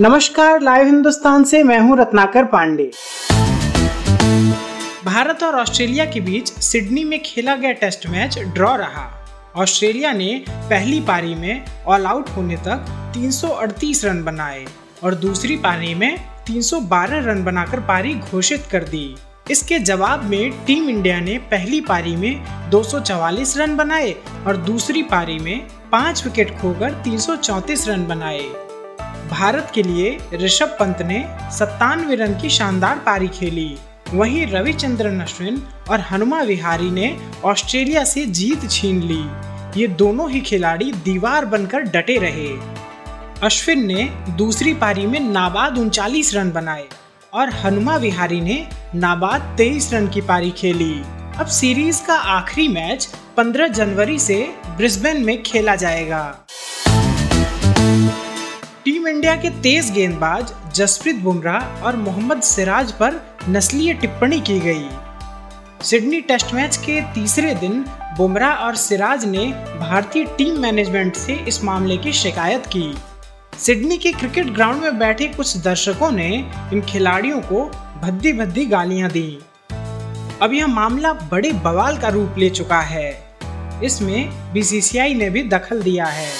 नमस्कार, लाइव हिंदुस्तान से मैं हूँ रत्नाकर पांडे। भारत और ऑस्ट्रेलिया के बीच सिडनी में खेला गया टेस्ट मैच ड्रॉ रहा। ऑस्ट्रेलिया ने पहली पारी में ऑल आउट होने तक 338 रन बनाए और दूसरी पारी में 312 रन बनाकर पारी घोषित कर दी। इसके जवाब में टीम इंडिया ने पहली पारी में 244 रन बनाए और दूसरी पारी में पाँच विकेट खोकर 334 रन बनाए। भारत के लिए ऋषभ पंत ने सत्तानवे रन की शानदार पारी खेली। वहीं रविचंद्रन अश्विन और हनुमा विहारी ने ऑस्ट्रेलिया से जीत छीन ली। ये दोनों ही खिलाड़ी दीवार बनकर डटे रहे। अश्विन ने दूसरी पारी में नाबाद उनचालीस रन बनाए और हनुमा विहारी ने नाबाद तेईस रन की पारी खेली। अब सीरीज़ का आखिरी मैच 15 जनवरी से ब्रिस्बेन में खेला जाएगा। टीम इंडिया के तेज गेंदबाज जसप्रीत बुमराह और मोहम्मद सिराज पर नस्लीय टिप्पणी की गई। सिडनी टेस्ट मैच के तीसरे दिन बुमराह और सिराज ने भारतीय टीम मैनेजमेंट से इस मामले की शिकायत की। सिडनी के क्रिकेट ग्राउंड में बैठे कुछ दर्शकों ने इन खिलाड़ियों को भद्दी भद्दी गालियाँ दी। अब यह मामला बड़े बवाल का रूप ले चुका है। इसमें बीसीसीआई ने भी दखल दिया है।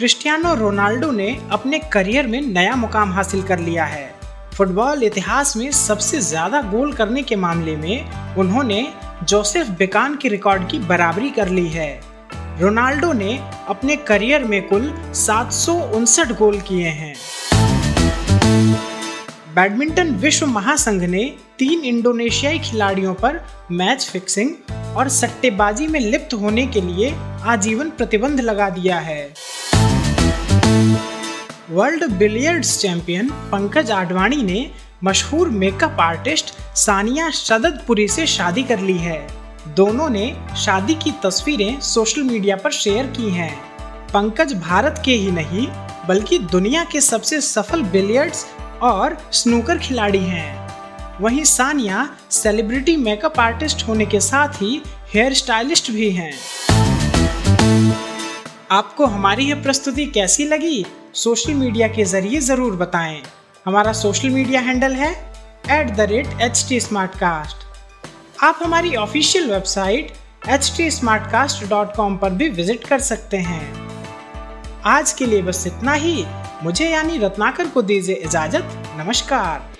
क्रिस्टियानो रोनाल्डो ने अपने करियर में नया मुकाम हासिल कर लिया है। फुटबॉल इतिहास में सबसे ज़्यादा गोल करने के मामले में उन्होंने जोसेफ बेकान के रिकॉर्ड की बराबरी कर ली है। रोनाल्डो ने अपने करियर में कुल सात सौ उनसठ गोल किए हैं। बैडमिंटन विश्व महासंघ ने तीन इंडोनेशियाई खिलाड़ियों पर मैच फिक्सिंग और सट्टेबाजी में लिप्त होने के लिए आजीवन प्रतिबंध लगा दिया है। World billiards champion Pankaj Advani ने मशहूर मेकअप आर्टिस्ट सानिया शददपुरी से शादी कर ली है। दोनों ने शादी की तस्वीरें सोशल मीडिया पर शेयर की हैं। पंकज भारत के ही नहीं, बल्कि दुनिया के सबसे सफल बिलियर्ड्स और स्नूकर खिलाड़ी हैं। वहीं सानिया सेलिब्रिटी मेकअप आर्टिस्ट होने के साथ ही हेयर स्टाइलिस्ट भी हैं। आपको हमारी यह प्रस्तुति कैसी लगी? सोशल मीडिया के ज़रिए ज़रूर बताएँ। हमारा सोशल मीडिया हैंडल है at the rate H T आप हमारी ऑफिशियल वेबसाइट एच टी पर भी विज़िट कर सकते हैं। आज के लिए बस इतना ही। मुझे यानी रत्नाकर को दीजिए इजाज़त। नमस्कार।